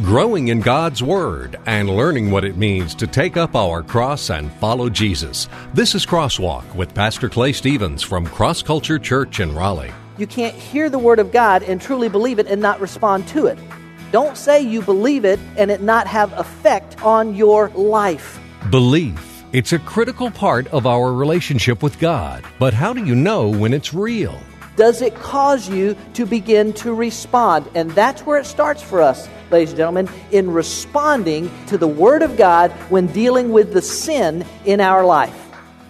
growing in God's Word, and learning what it means to take up our cross and follow Jesus. This is Crosswalk with Pastor Clay Stevens from Cross Culture Church in Raleigh. You can't hear the Word of God and truly believe it and not respond to it. Don't say you believe it and it not have effect on your life. Belief. It's a critical part of our relationship with God. But how do you know when it's real? Does it cause you to begin to respond? And that's where it starts for us ladies and gentlemen, in responding to the Word of God when dealing with the sin in our life.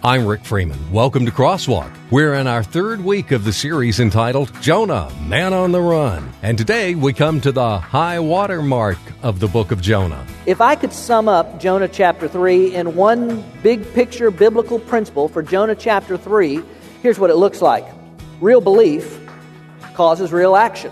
I'm Rick Freeman. Welcome to Crosswalk. We're in our third week of the series entitled Jonah, Man on the Run. And today we come to the high water mark of the book of Jonah. If I could sum up Jonah chapter 3 in one big picture biblical principle for Jonah chapter 3, here's what it looks like real belief causes real action.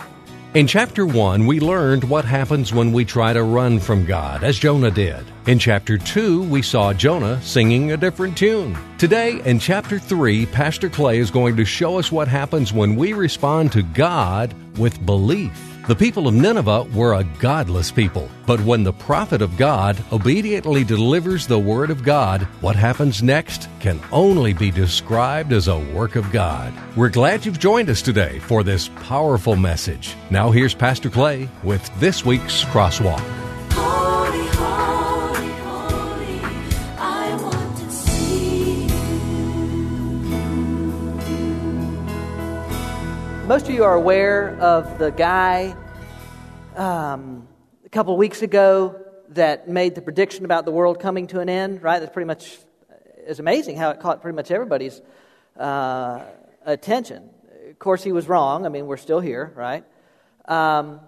In chapter 1, we learned what happens when we try to run from God, as Jonah did. In chapter 2, we saw Jonah singing a different tune. Today, in chapter 3, Pastor Clay is going to show us what happens when we respond to God with belief. The people of Nineveh were a godless people, but when the prophet of God obediently delivers the word of God, what happens next can only be described as a work of God. We're glad you've joined us today for this powerful message. Now here's Pastor Clay with this week's Crosswalk. Most of you are aware of the guy um, a couple weeks ago that made the prediction about the world coming to an end, right? That's pretty much, it's amazing how it caught pretty much everybody's uh, attention. Of course, he was wrong. I mean, we're still here, right? Um,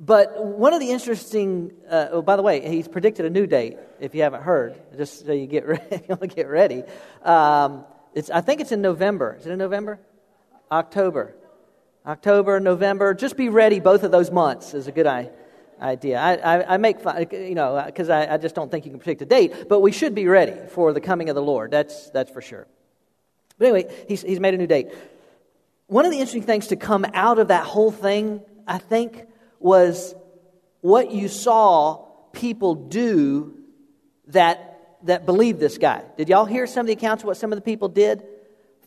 but one of the interesting, uh, oh, by the way, he's predicted a new date. If you haven't heard, just so you get ready, you get ready. Um, it's, I think it's in November. Is it in November? October. October, November. Just be ready both of those months is a good idea. I, I, I make you know, because I, I just don't think you can predict a date, but we should be ready for the coming of the Lord. That's, that's for sure. But anyway, he's, he's made a new date. One of the interesting things to come out of that whole thing, I think, was what you saw people do that, that believed this guy. Did y'all hear some of the accounts of what some of the people did?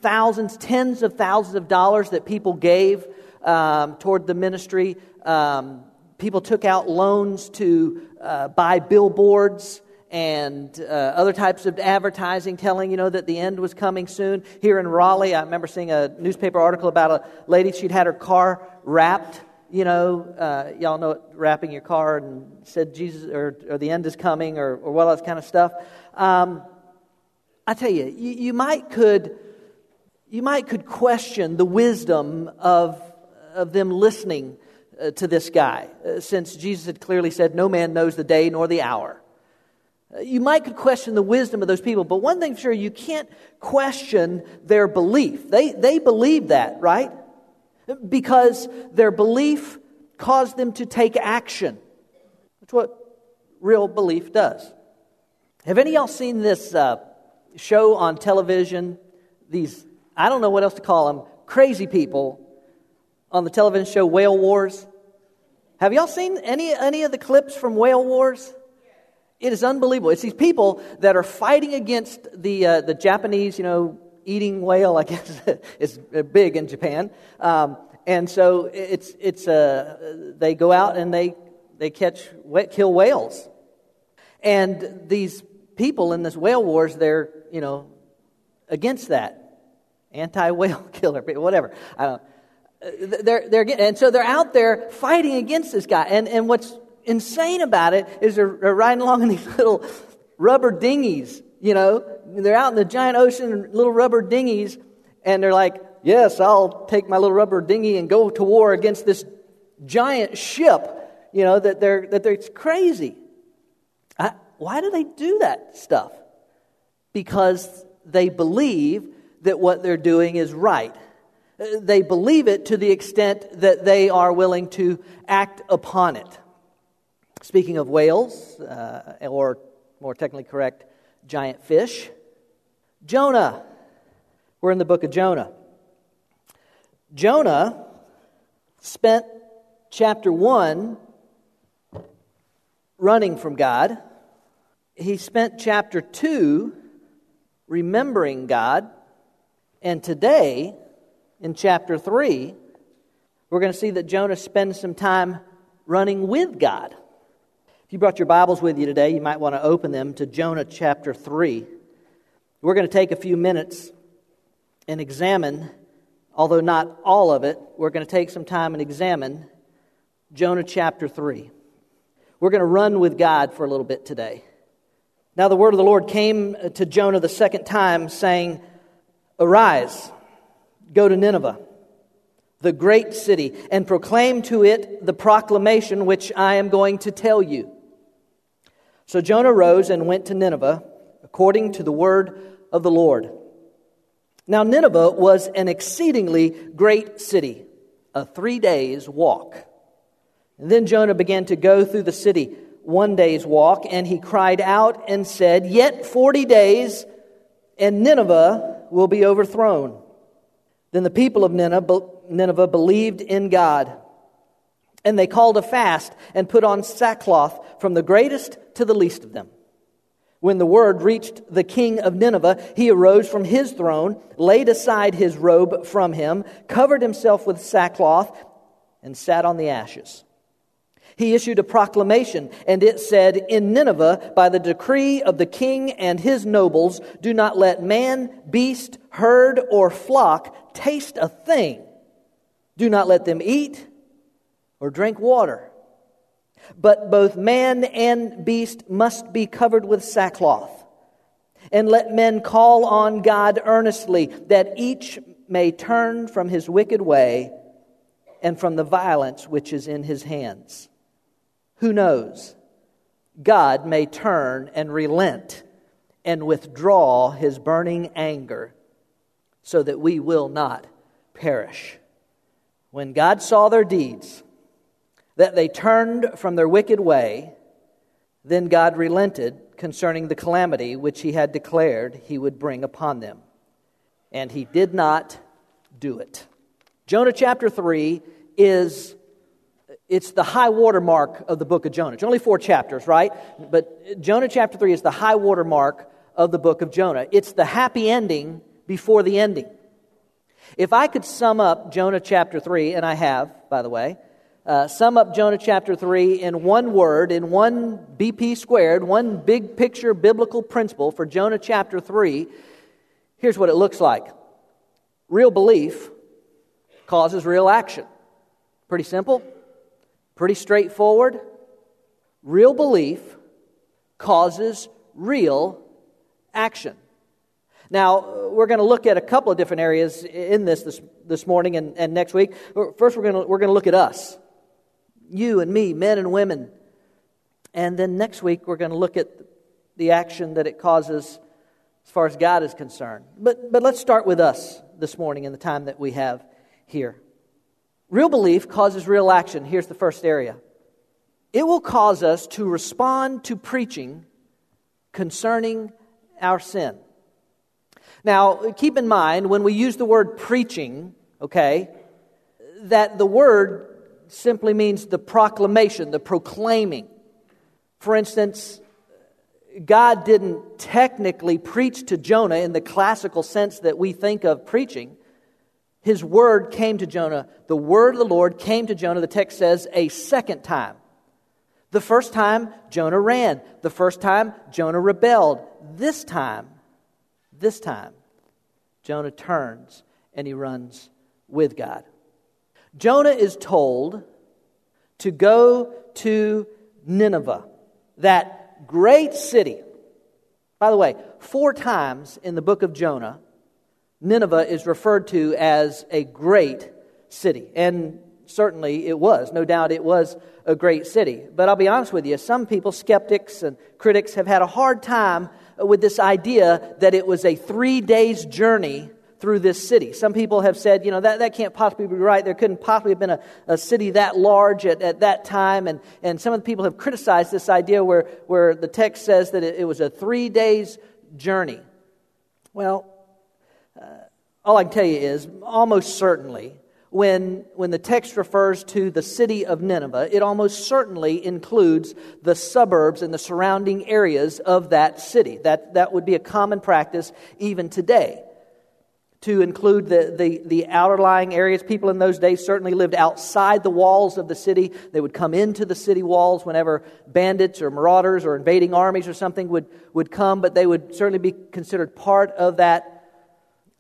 Thousands, tens of thousands of dollars that people gave um, toward the ministry. Um, people took out loans to uh, buy billboards and uh, other types of advertising telling you know that the end was coming soon here in raleigh i remember seeing a newspaper article about a lady she'd had her car wrapped you know uh, y'all know it, wrapping your car and said jesus or, or the end is coming or, or all that kind of stuff um, i tell you, you you might could you might could question the wisdom of, of them listening uh, to this guy, uh, since Jesus had clearly said, No man knows the day nor the hour. Uh, you might could question the wisdom of those people, but one thing for sure, you can't question their belief. They, they believe that, right? Because their belief caused them to take action. That's what real belief does. Have any of y'all seen this uh, show on television? These I don't know what else to call them, crazy people on the television show Whale Wars. Have y'all seen any, any of the clips from Whale Wars? It is unbelievable. It's these people that are fighting against the, uh, the Japanese, you know, eating whale, I guess it's big in Japan. Um, and so it's, it's, uh, they go out and they, they catch, kill whales. And these people in this whale wars, they're, you know, against that anti whale killer, whatever. I don't. Uh, they're, they're, and so they're out there fighting against this guy. And, and what's insane about it is they're, they're riding along in these little rubber dinghies, you know. They're out in the giant ocean little rubber dinghies, and they're like, yes, I'll take my little rubber dinghy and go to war against this giant ship, you know, that they're, that they're it's crazy. I, why do they do that stuff? Because they believe that what they're doing is right. They believe it to the extent that they are willing to act upon it. Speaking of whales, uh, or more technically correct, giant fish, Jonah. We're in the book of Jonah. Jonah spent chapter 1 running from God. He spent chapter 2 remembering God. And today, in chapter 3, we're going to see that Jonah spends some time running with God. If you brought your Bibles with you today, you might want to open them to Jonah chapter 3. We're going to take a few minutes and examine, although not all of it, we're going to take some time and examine Jonah chapter 3. We're going to run with God for a little bit today. Now, the word of the Lord came to Jonah the second time, saying, Arise, go to Nineveh, the great city, and proclaim to it the proclamation which I am going to tell you. So Jonah rose and went to Nineveh, according to the word of the Lord. Now, Nineveh was an exceedingly great city, a three days' walk. And then Jonah began to go through the city one day's walk, and he cried out and said, Yet forty days, and Nineveh will be overthrown. Then the people of Nineveh believed in God. And they called a fast and put on sackcloth from the greatest to the least of them. When the word reached the king of Nineveh, he arose from his throne, laid aside his robe from him, covered himself with sackcloth, and sat on the ashes. He issued a proclamation, and it said, In Nineveh, by the decree of the king and his nobles, do not let man, beast, herd, or flock taste a thing. Do not let them eat or drink water. But both man and beast must be covered with sackcloth. And let men call on God earnestly, that each may turn from his wicked way and from the violence which is in his hands. Who knows? God may turn and relent and withdraw his burning anger so that we will not perish. When God saw their deeds, that they turned from their wicked way, then God relented concerning the calamity which he had declared he would bring upon them. And he did not do it. Jonah chapter 3 is it's the high water mark of the book of Jonah. It's only four chapters, right? But Jonah chapter 3 is the high water mark of the book of Jonah. It's the happy ending before the ending. If I could sum up Jonah chapter 3, and I have, by the way, uh, sum up Jonah chapter 3 in one word, in one BP squared, one big picture biblical principle for Jonah chapter 3, here's what it looks like real belief causes real action. Pretty simple. Pretty straightforward. Real belief causes real action. Now, we're going to look at a couple of different areas in this this, this morning and, and next week. First, we're going, to, we're going to look at us you and me, men and women. And then next week, we're going to look at the action that it causes as far as God is concerned. But, but let's start with us this morning in the time that we have here. Real belief causes real action. Here's the first area it will cause us to respond to preaching concerning our sin. Now, keep in mind when we use the word preaching, okay, that the word simply means the proclamation, the proclaiming. For instance, God didn't technically preach to Jonah in the classical sense that we think of preaching his word came to Jonah. The word of the Lord came to Jonah, the text says, a second time. The first time, Jonah ran. The first time, Jonah rebelled. This time, this time, Jonah turns and he runs with God. Jonah is told to go to Nineveh, that great city. By the way, four times in the book of Jonah, Nineveh is referred to as a great city. And certainly it was. No doubt it was a great city. But I'll be honest with you, some people, skeptics and critics, have had a hard time with this idea that it was a three days journey through this city. Some people have said, you know, that, that can't possibly be right. There couldn't possibly have been a, a city that large at, at that time. And, and some of the people have criticized this idea where, where the text says that it, it was a three days journey. Well, Uh, all I can tell you is almost certainly when, when the text refers to the city of Nineveh, it almost certainly includes the suburbs and the surrounding areas of that city. That, that would be a common practice even today to include the, the, the outerlying areas. People in those days certainly lived outside the walls of the city. They would come into the city walls whenever bandits or marauders or invading armies or something would, would come, but they would certainly be considered part of that,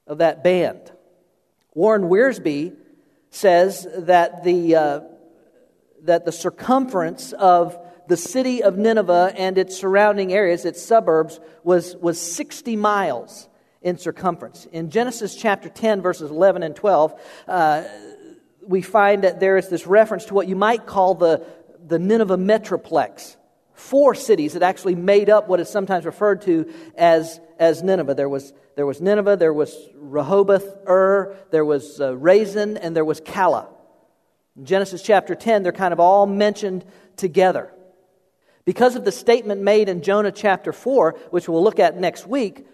of that band. Warren Wiersbe says that the, uh, that the circumference of the city of Nineveh and its surrounding areas, its suburbs, was, was 60 miles in circumference. In Genesis chapter 10, verses 11 and 12, uh, we find that there is this reference to what you might call the, the Nineveh metroplex. Four cities that actually made up what is sometimes referred to as, as Nineveh. There was, there was Nineveh, there was Rehoboth, Ir, there was uh, and there was Calah. In Genesis chapter 10, they're kind of all mentioned together. Because of the statement made in Jonah chapter 4, which we'll look at next week,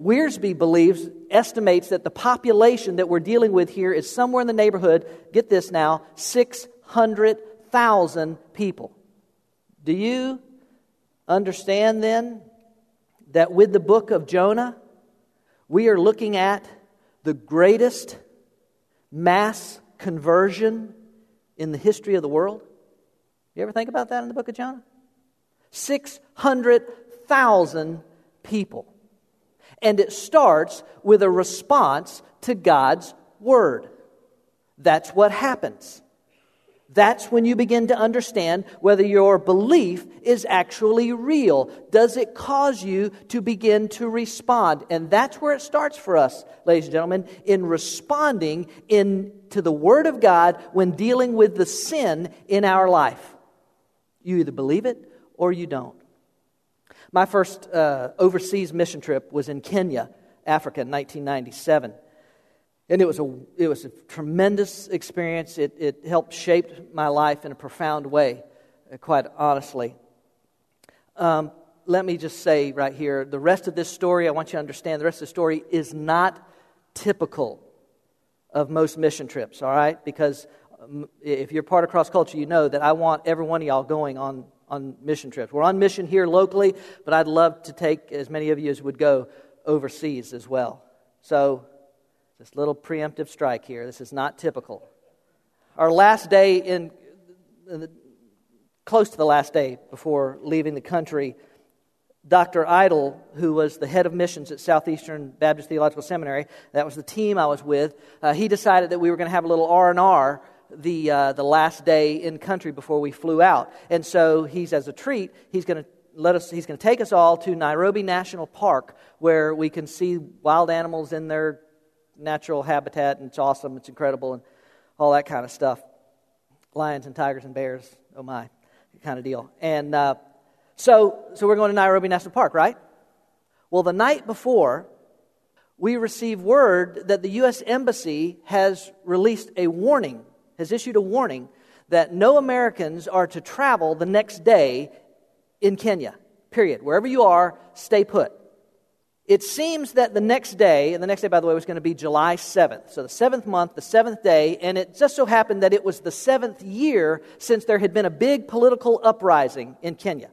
Wiersbe believes, estimates that the population that we're dealing with here is somewhere in the neighborhood, get this now, 600,000 people. Do you understand then that with the book of Jonah, we are looking at the greatest mass conversion in the history of the world? You ever think about that in the book of Jonah? 600,000 people. And it starts with a response to God's word. That's what happens. That's when you begin to understand whether your belief is actually real. Does it cause you to begin to respond? And that's where it starts for us, ladies and gentlemen, in responding in, to the Word of God when dealing with the sin in our life. You either believe it or you don't. My first uh, overseas mission trip was in Kenya, Africa, in 1997. And it was a, it was a tremendous experience. It, it helped shape my life in a profound way, uh, quite honestly. Um, let me just say right here the rest of this story, I want you to understand, the rest of the story is not typical of most mission trips, all right? Because um, if you're part of cross culture, you know that I want every one of y'all going on on mission trips. We're on mission here locally, but I'd love to take as many of you as would go overseas as well. So, this little preemptive strike here. This is not typical. Our last day in, in the, close to the last day before leaving the country, Dr. Eitel, who was the head of missions at Southeastern Baptist Theological Seminary, that was the team I was with. Uh, he decided that we were going to have a little R and R the, uh, the last day in country before we flew out. And so he's, as a treat, he's going to let us, he's going to take us all to Nairobi National Park where we can see wild animals in their natural habitat, and it's awesome, it's incredible, and all that kind of stuff. Lions and tigers and bears, oh my, kind of deal. And uh, so, so we're going to Nairobi National Park, right? Well, the night before, we received word that the U.S. Embassy has released a warning has issued a warning that no Americans are to travel the next day in Kenya. Period. Wherever you are, stay put. It seems that the next day, and the next day, by the way, was going to be July 7th. So the seventh month, the seventh day, and it just so happened that it was the seventh year since there had been a big political uprising in Kenya.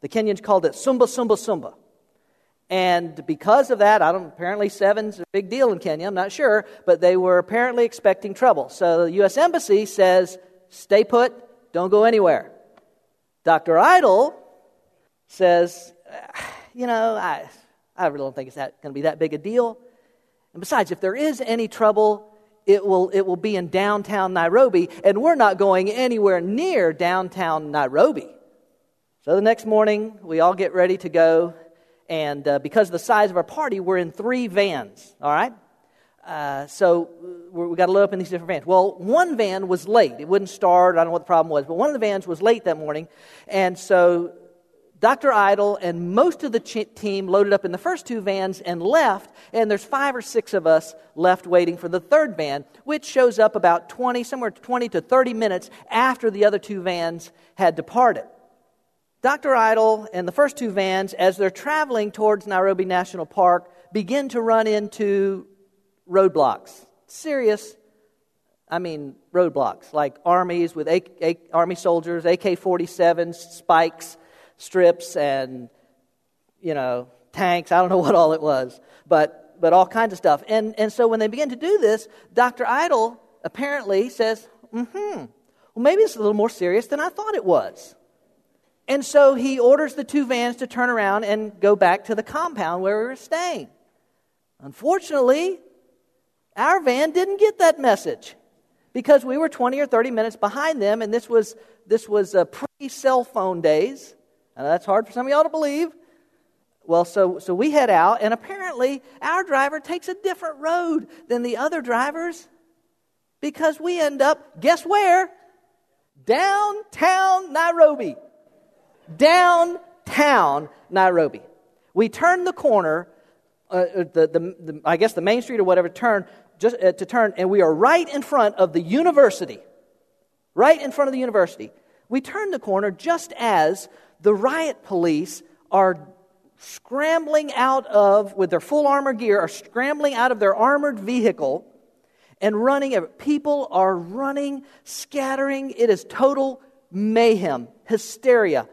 The Kenyans called it Saba Saba Saba. And because of that, I don't apparently seven's a big deal in Kenya, I'm not sure, but they were apparently expecting trouble. So the US embassy says, "Stay put, don't go anywhere." Dr. Eitel says, "You know, I I really don't think it's going to be that big a deal. And besides, if there is any trouble, it will, it will be in downtown Nairobi, and we're not going anywhere near downtown Nairobi. So the next morning, we all get ready to go and uh, because of the size of our party, we're in three vans, all right? Uh, so we got to load up in these different vans. Well, one van was late. It wouldn't start. I don't know what the problem was, but one of the vans was late that morning. And so Dr. Eitel and most of the team loaded up in the first two vans and left. And there's five or six of us left waiting for the third van, which shows up about 20, somewhere 20 to 30 minutes after the other two vans had departed. Dr. Eitel and the first two vans, as they're traveling towards Nairobi National Park, begin to run into roadblocks. Serious I mean roadblocks, like armies with army soldiers, AK 47s, spikes, strips, and, you know, tanks. I don't know what all it was, but, but all kinds of stuff. And, and so when they begin to do this, Dr. Eitel apparently says, mm hmm, well, maybe it's a little more serious than I thought it was. And so he orders the two vans to turn around and go back to the compound where we were staying. Unfortunately, our van didn't get that message because we were 20 or 30 minutes behind them, and this was, this was uh, pre cell phone days. And that's hard for some of y'all to believe. Well, so, so we head out, and apparently our driver takes a different road than the other drivers because we end up, guess where? Downtown Nairobi. Downtown Nairobi. We turn the corner, uh, uh the, the, the, I guess the main street or whatever, turn just uh, to turn, and we are right in front of the university. Right in front of the university. We turn the corner just as the riot police are scrambling out of, with their full armor gear, are scrambling out of their armored vehicle and running. People are running, scattering. It is total mayhem, hysteria.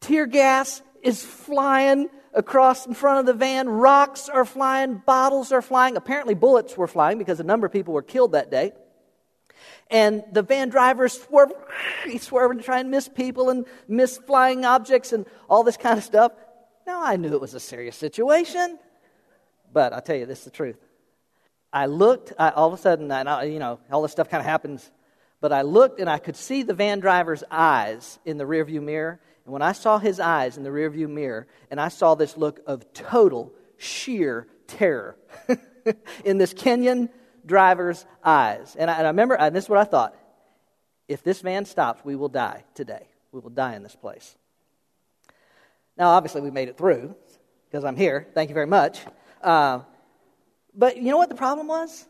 Tear gas is flying across in front of the van. Rocks are flying, bottles are flying. Apparently, bullets were flying because a number of people were killed that day. And the van driver swerved, he's swerving to try and miss people and miss flying objects and all this kind of stuff. Now, I knew it was a serious situation, but I'll tell you, this is the truth. I looked, I, all of a sudden, I, you know, all this stuff kind of happens, but I looked and I could see the van driver's eyes in the rearview mirror. And when I saw his eyes in the rearview mirror, and I saw this look of total, sheer terror in this Kenyan driver's eyes. And I, and I remember, and this is what I thought if this van stops, we will die today. We will die in this place. Now, obviously, we made it through because I'm here. Thank you very much. Uh, but you know what the problem was?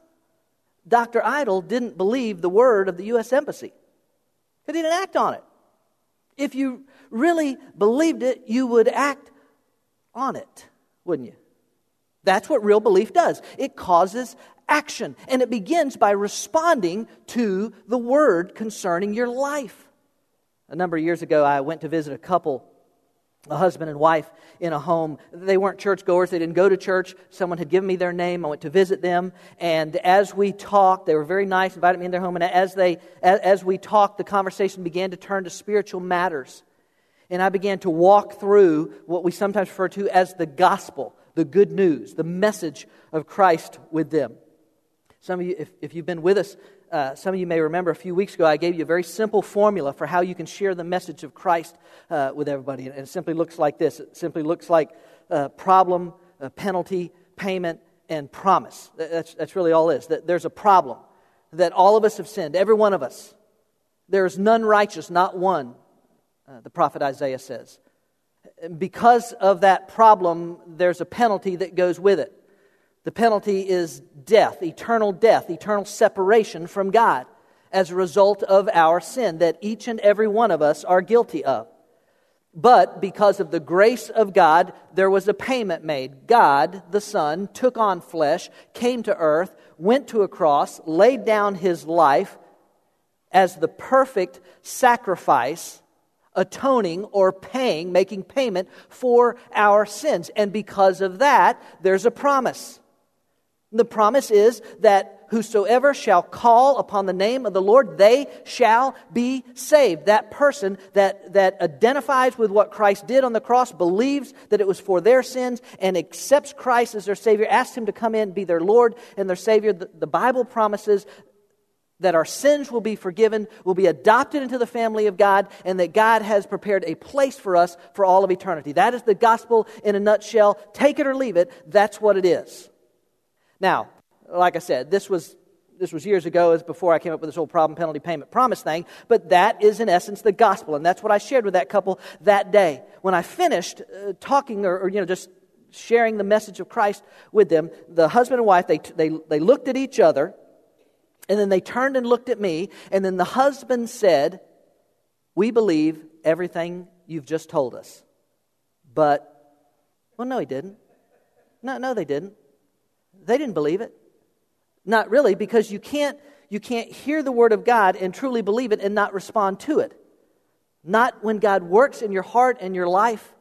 Dr. Eitel didn't believe the word of the U.S. Embassy, he didn't act on it. If you really believed it, you would act on it, wouldn't you? That's what real belief does. It causes action. And it begins by responding to the word concerning your life. A number of years ago, I went to visit a couple, a husband and wife, in a home. They weren't churchgoers, they didn't go to church. Someone had given me their name. I went to visit them. And as we talked, they were very nice, invited me in their home. And as, they, as we talked, the conversation began to turn to spiritual matters. And I began to walk through what we sometimes refer to as the gospel, the good news, the message of Christ with them. Some of you, if, if you've been with us, uh, some of you may remember a few weeks ago, I gave you a very simple formula for how you can share the message of Christ uh, with everybody. And it simply looks like this it simply looks like uh, problem, uh, penalty, payment, and promise. That's, that's really all it is. That there's a problem, that all of us have sinned, every one of us. There is none righteous, not one, uh, the prophet Isaiah says. Because of that problem, there's a penalty that goes with it. The penalty is death, eternal death, eternal separation from God as a result of our sin that each and every one of us are guilty of. But because of the grace of God, there was a payment made. God, the Son, took on flesh, came to earth, went to a cross, laid down his life as the perfect sacrifice, atoning or paying, making payment for our sins. And because of that, there's a promise. The promise is that whosoever shall call upon the name of the Lord, they shall be saved. That person that, that identifies with what Christ did on the cross, believes that it was for their sins, and accepts Christ as their Savior, asks Him to come in, be their Lord and their Savior. The, the Bible promises that our sins will be forgiven, will be adopted into the family of God, and that God has prepared a place for us for all of eternity. That is the gospel in a nutshell. Take it or leave it, that's what it is. Now, like I said, this was this was years ago, as before I came up with this whole problem penalty payment promise thing, but that is in essence the gospel, and that's what I shared with that couple that day. When I finished uh, talking, or, or, you know, just sharing the message of Christ with them, the husband and wife they they they looked at each other, and then they turned and looked at me, and then the husband said, "We believe everything you've just told us," but well, no, he didn't. No, no, they didn't. They didn't believe it. Not really, because you can't, you can't hear the Word of God and truly believe it and not respond to it. Not when God works in your heart and your life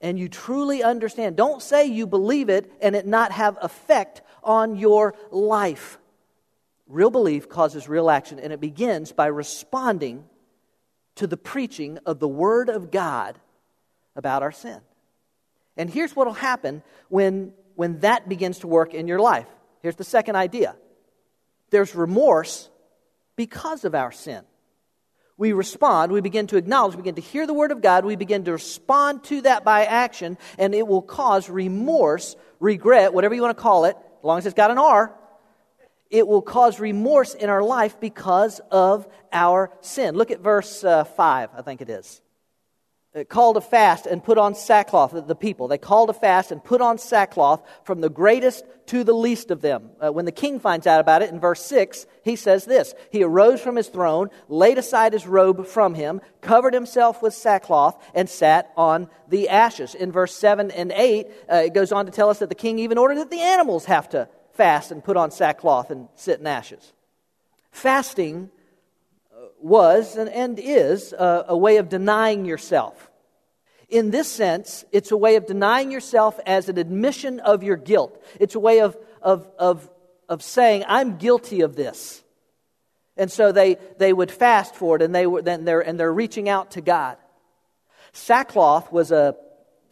and you truly understand. Don't say you believe it and it not have effect on your life. Real belief causes real action, and it begins by responding to the preaching of the Word of God about our sin. And here's what will happen when, when that begins to work in your life. Here's the second idea there's remorse because of our sin we respond, we begin to acknowledge, we begin to hear the Word of God, we begin to respond to that by action, and it will cause remorse, regret, whatever you want to call it, as long as it's got an R. It will cause remorse in our life because of our sin. Look at verse uh, 5, I think it is. Uh, called a fast and put on sackcloth, the people. They called a fast and put on sackcloth from the greatest to the least of them. Uh, when the king finds out about it in verse 6, he says this He arose from his throne, laid aside his robe from him, covered himself with sackcloth, and sat on the ashes. In verse 7 and 8, uh, it goes on to tell us that the king even ordered that the animals have to fast and put on sackcloth and sit in ashes. Fasting was and, and is a, a way of denying yourself. In this sense, it's a way of denying yourself as an admission of your guilt. It's a way of, of, of, of saying, I'm guilty of this. And so they, they would fast for it and, they were, then they're, and they're reaching out to God. Sackcloth was a,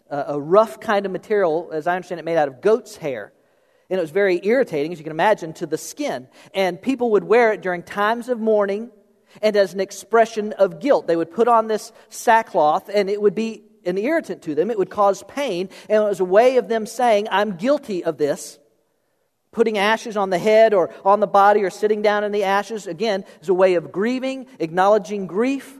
a rough kind of material, as I understand it, made out of goat's hair. And it was very irritating, as you can imagine, to the skin. And people would wear it during times of mourning and as an expression of guilt. They would put on this sackcloth, and it would be an irritant to them. It would cause pain, and it was a way of them saying, I'm guilty of this. Putting ashes on the head or on the body or sitting down in the ashes, again, is a way of grieving, acknowledging grief.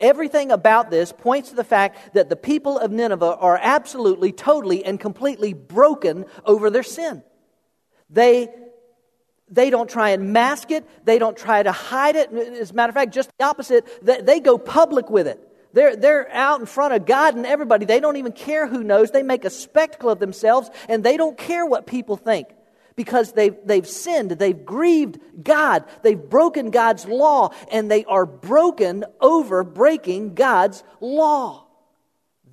Everything about this points to the fact that the people of Nineveh are absolutely, totally, and completely broken over their sin. They they don't try and mask it. They don't try to hide it. As a matter of fact, just the opposite. They go public with it. They're, they're out in front of God and everybody. They don't even care who knows. They make a spectacle of themselves and they don't care what people think because they've, they've sinned. They've grieved God. They've broken God's law and they are broken over breaking God's law.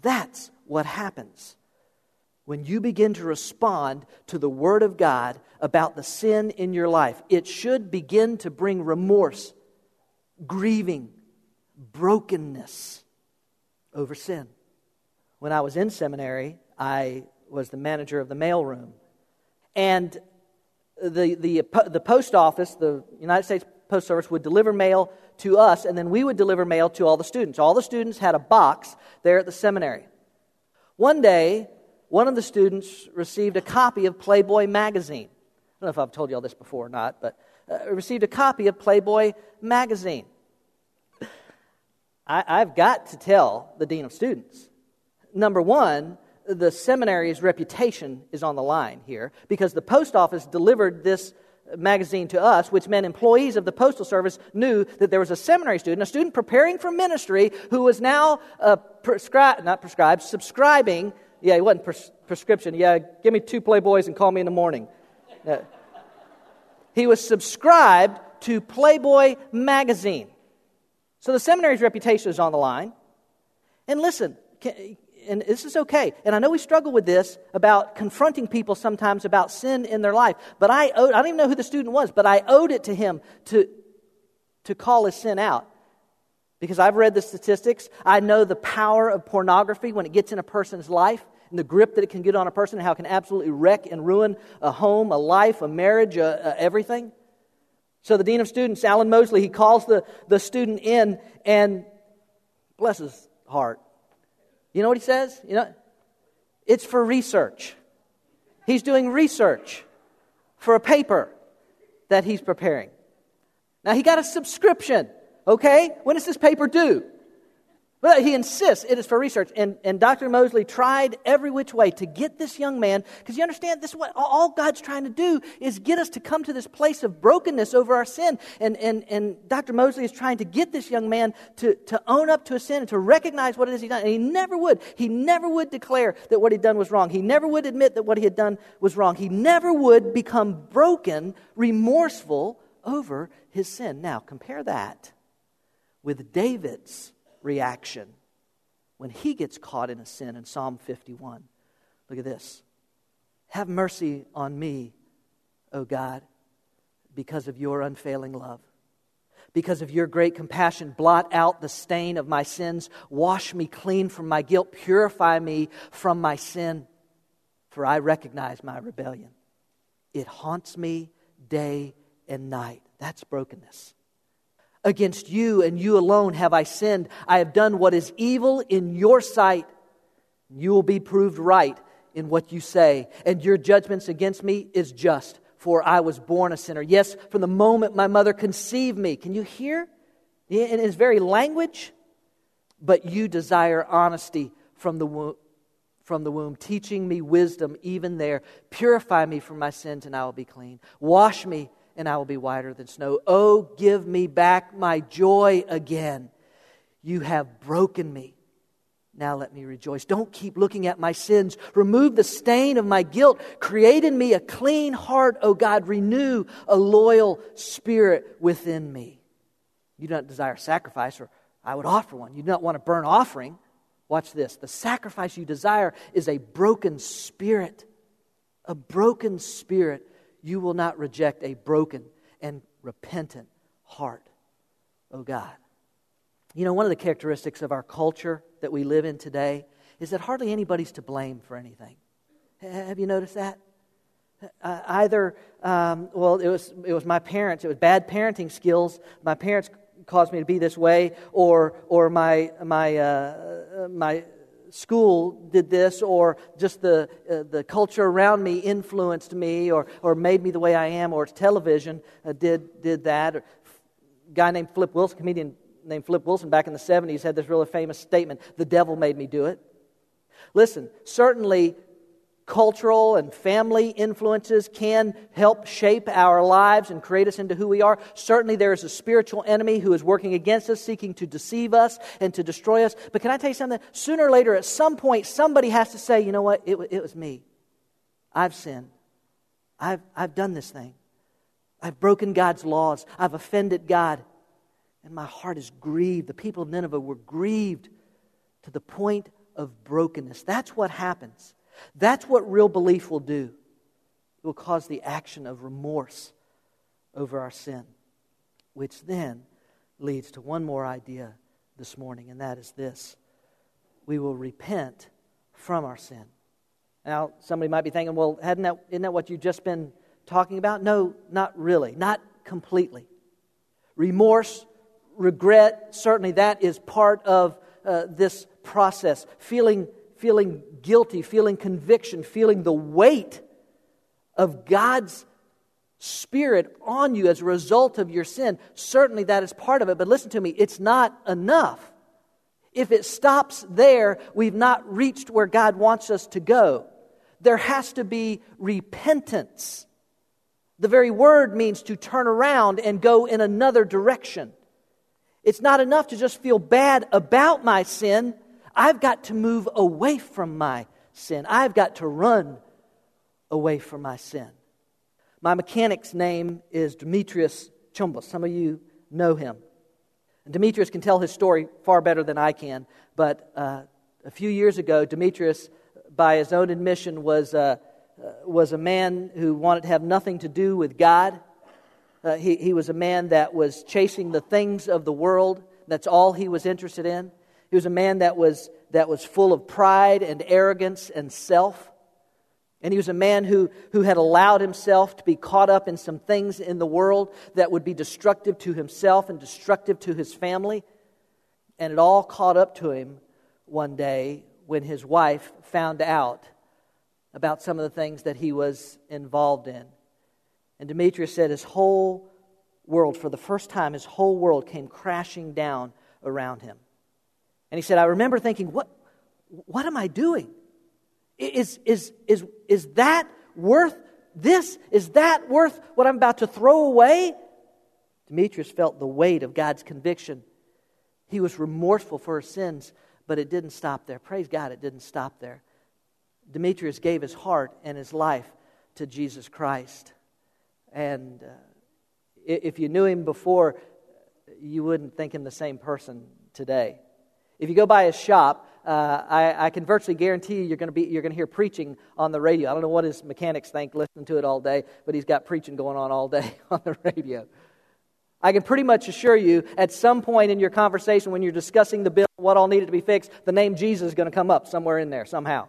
That's what happens when you begin to respond to the Word of God about the sin in your life, it should begin to bring remorse, grieving, brokenness over sin. When I was in seminary, I was the manager of the mailroom. And the, the, the post office, the United States Post Service, would deliver mail to us, and then we would deliver mail to all the students. All the students had a box there at the seminary. One day, one of the students received a copy of Playboy magazine. Don't know if I've told you all this before or not, but uh, received a copy of Playboy magazine. I, I've got to tell the dean of students. Number one, the seminary's reputation is on the line here because the post office delivered this magazine to us, which meant employees of the Postal Service knew that there was a seminary student, a student preparing for ministry, who was now uh, prescribed, not prescribed, subscribing yeah, he wasn't pres- prescription. Yeah, give me two Playboys and call me in the morning. Uh, he was subscribed to Playboy magazine. So the seminary's reputation is on the line. And listen, can, and this is okay. And I know we struggle with this about confronting people sometimes about sin in their life. But I owed, I don't even know who the student was, but I owed it to him to, to call his sin out. Because I've read the statistics. I know the power of pornography when it gets in a person's life and the grip that it can get on a person, and how it can absolutely wreck and ruin a home, a life, a marriage, uh, uh, everything. So the dean of students, Allan Moseley, he calls the, the student in and bless his heart. You know what he says? You know, it's for research. He's doing research for a paper that he's preparing. Now he got a subscription, okay? When does this paper due? But he insists it is for research. And, and Dr. Moseley tried every which way to get this young man, because you understand, this is what all God's trying to do is get us to come to this place of brokenness over our sin. And, and, and Dr. Moseley is trying to get this young man to, to own up to a sin and to recognize what it is he's done. And he never would. He never would declare that what he'd done was wrong. He never would admit that what he had done was wrong. He never would become broken, remorseful over his sin. Now, compare that with David's reaction when he gets caught in a sin in Psalm 51. Look at this. Have mercy on me, O God, because of your unfailing love. Because of your great compassion, blot out the stain of my sins. Wash me clean from my guilt. Purify me from my sin. For I recognize my rebellion. It haunts me day and night. That's brokenness. Against you and you alone have I sinned. I have done what is evil in your sight. You will be proved right in what you say, and your judgments against me is just, for I was born a sinner. Yes, from the moment my mother conceived me. Can you hear? In his very language, but you desire honesty from the womb, from the womb, teaching me wisdom even there. Purify me from my sins, and I will be clean. Wash me, and I will be whiter than snow. Oh, give me back my joy again. You have broken me. Now let me rejoice. Don't keep looking at my sins. Remove the stain of my guilt. Create in me a clean heart, O God. Renew a loyal spirit within me. You don't desire sacrifice, or I would offer one. You do not want a burnt offering. Watch this. The sacrifice you desire is a broken spirit. A broken spirit you will not reject a broken and repentant heart, oh God. You know, one of the characteristics of our culture that we live in today is that hardly anybody's to blame for anything. Have you noticed that? Uh, either, um, well, it was, it was my parents, it was bad parenting skills. My parents caused me to be this way, or, or my, my, uh, my school did this, or just the, uh, the culture around me influenced me, or, or made me the way I am, or television uh, did, did that. Or, a guy named Flip Wilson, comedian named Flip Wilson back in the 70s, had this really famous statement The devil made me do it. Listen, certainly cultural and family influences can help shape our lives and create us into who we are. Certainly, there is a spiritual enemy who is working against us, seeking to deceive us and to destroy us. But can I tell you something? Sooner or later, at some point, somebody has to say, you know what? It, it was me. I've sinned. I've, I've done this thing. I've broken God's laws. I've offended God. And my heart is grieved. The people of Nineveh were grieved to the point of brokenness. That's what happens that's what real belief will do. It will cause the action of remorse over our sin, which then leads to one more idea this morning, and that is this we will repent from our sin. Now, somebody might be thinking, well, hadn't that, isn't that what you've just been talking about? No, not really, not completely. Remorse, regret, certainly that is part of uh, this process. Feeling feeling guilty, feeling conviction, feeling the weight of God's Spirit on you as a result of your sin, certainly that is part of it. But listen to me, it's not enough. If it stops there, we've not reached where God wants us to go. There has to be repentance. The very word means to turn around and go in another direction. It's not enough to just feel bad about my sin. I've got to move away from my sin. I've got to run away from my sin. My mechanic's name is Demetrius Chumbus. Some of you know him. And Demetrius can tell his story far better than I can, but uh, a few years ago, Demetrius, by his own admission, was, uh, uh, was a man who wanted to have nothing to do with God. Uh, he, he was a man that was chasing the things of the world. That's all he was interested in. He was a man that was, that was full of pride and arrogance and self. And he was a man who, who had allowed himself to be caught up in some things in the world that would be destructive to himself and destructive to his family. And it all caught up to him one day when his wife found out about some of the things that he was involved in. And Demetrius said his whole world, for the first time, his whole world came crashing down around him. And he said, I remember thinking, what, what am I doing? Is, is, is, is that worth this? Is that worth what I'm about to throw away? Demetrius felt the weight of God's conviction. He was remorseful for his sins, but it didn't stop there. Praise God, it didn't stop there. Demetrius gave his heart and his life to Jesus Christ. And uh, if you knew him before, you wouldn't think him the same person today. If you go by his shop, uh, I, I, can virtually guarantee you you're going to be you're going to hear preaching on the radio. I don't know what his mechanics think listening to it all day, but he's got preaching going on all day on the radio. I can pretty much assure you at some point in your conversation when you're discussing the bill, what all needed to be fixed, the name Jesus is going to come up somewhere in there somehow.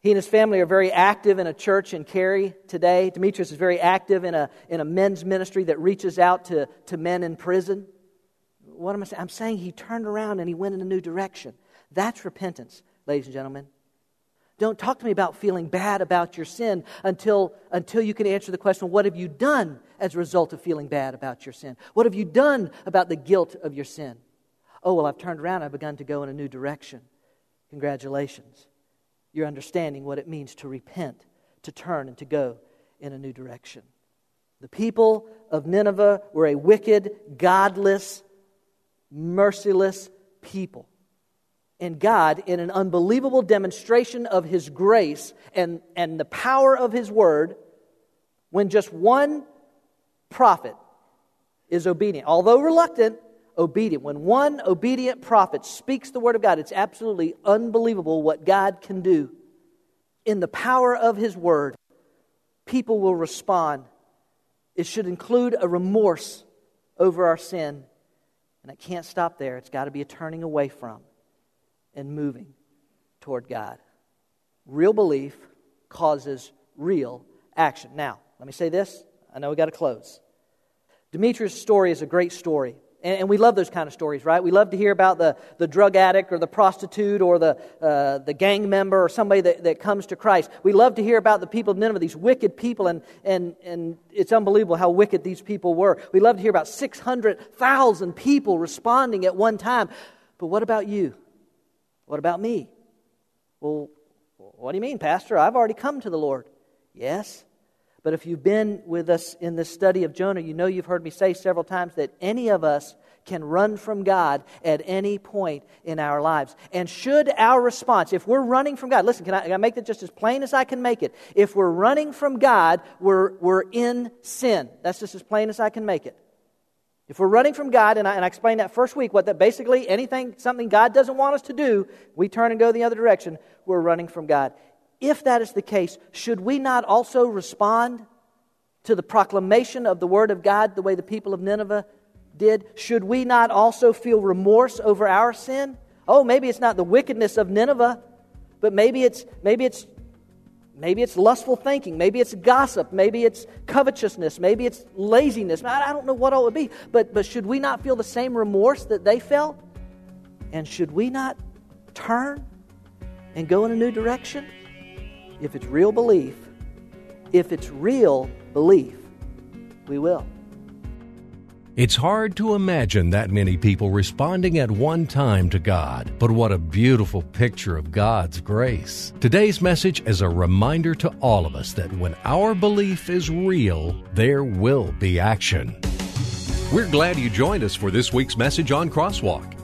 He and his family are very active in a church in Cary today. Demetrius is very active in a, in a men's ministry that reaches out to, to men in prison. What am I saying? I'm saying he turned around and he went in a new direction. That's repentance, ladies and gentlemen. Don't talk to me about feeling bad about your sin until, until you can answer the question what have you done as a result of feeling bad about your sin? What have you done about the guilt of your sin? Oh, well, I've turned around. I've begun to go in a new direction. Congratulations. You're understanding what it means to repent, to turn, and to go in a new direction. The people of Nineveh were a wicked, godless, merciless people. And God, in an unbelievable demonstration of His grace and, and the power of His word, when just one prophet is obedient, although reluctant, obedient. When one obedient prophet speaks the word of God, it's absolutely unbelievable what God can do. In the power of His word, people will respond. It should include a remorse over our sin. And it can't stop there, it's got to be a turning away from and moving toward God. Real belief causes real action. Now, let me say this. I know we got to close. Demetrius' story is a great story. And, and, we love those kind of stories, right? We love to hear about the, the drug addict or the prostitute or the, uh, the gang member or somebody that, that comes to Christ. We love to hear about the people of Nineveh, these wicked people, and, and, and it's unbelievable how wicked these people were. We love to hear about 600,000 people responding at one time. But what about you? What about me? Well, what do you mean, Pastor? I've already come to the Lord. Yes. But if you've been with us in this study of Jonah, you know you've heard me say several times that any of us can run from God at any point in our lives. And should our response, if we're running from God, listen, can I, can I make that just as plain as I can make it? If we're running from God, we're, we're in sin. That's just as plain as I can make it. If we're running from God, and I, and I explained that first week, what that basically anything, something God doesn't want us to do, we turn and go the other direction, we're running from God. If that is the case, should we not also respond to the proclamation of the Word of God the way the people of Nineveh did? Should we not also feel remorse over our sin? Oh, maybe it's not the wickedness of Nineveh, but maybe it's, maybe it's Maybe it's lustful thinking. Maybe it's gossip. Maybe it's covetousness. Maybe it's laziness. I don't know what all it would be. But, but should we not feel the same remorse that they felt? And should we not turn and go in a new direction? If it's real belief, if it's real belief, we will. It's hard to imagine that many people responding at one time to God, but what a beautiful picture of God's grace. Today's message is a reminder to all of us that when our belief is real, there will be action. We're glad you joined us for this week's message on Crosswalk.